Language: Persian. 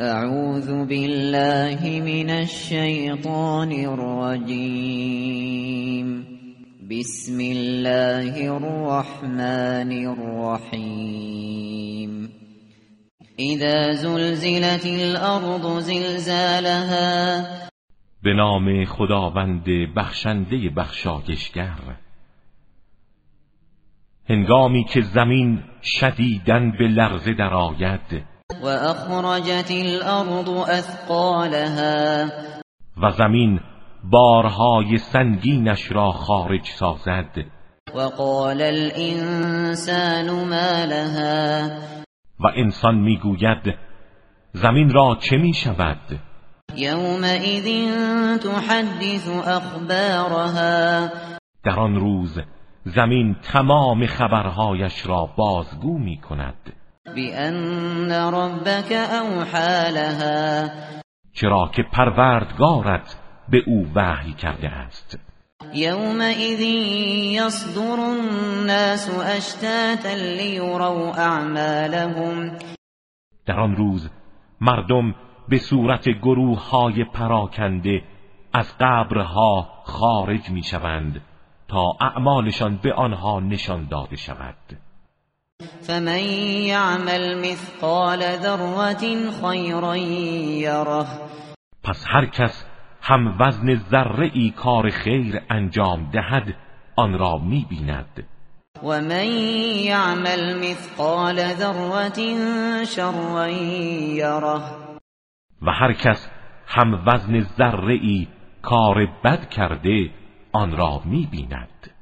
اعوذ بالله من الشیطان الرجیم بسم الله الرحمن الرحیم اذا زلزلت الارض زلزالها. به نام خداوند بخشنده بخشایشگر. هنگامی که زمین شدیدن به لرزه درآید و اخرجت الارض اثقالها و زمین بارهای سنگینش را خارج سازد. و قال الانسان ما لها. و انسان می‌گوید زمین را چه می شود یومئذ تحدث اخبارها. در آن روز زمین تمام خبرهایش را بازگو می کند بأن ربك اوحى لها. چرا که پروردگارت به او وحی کرده است. یومئذ یصدر الناس اشتاتا لیروا اعمالهم در آن روز مردم به صورت گروه های پراکنده از قبرها خارج می شوند تا اعمالشان به آنها نشان داده شود. فمن یعمل مثقال ذره خیرا یره پس هر کس هم وزن ذره ای کار خیر انجام دهد آن را می بیند و من یعمل مثقال ذره شرا یره و هر کس هم وزن ذره ای کار بد کرده آن را می بیند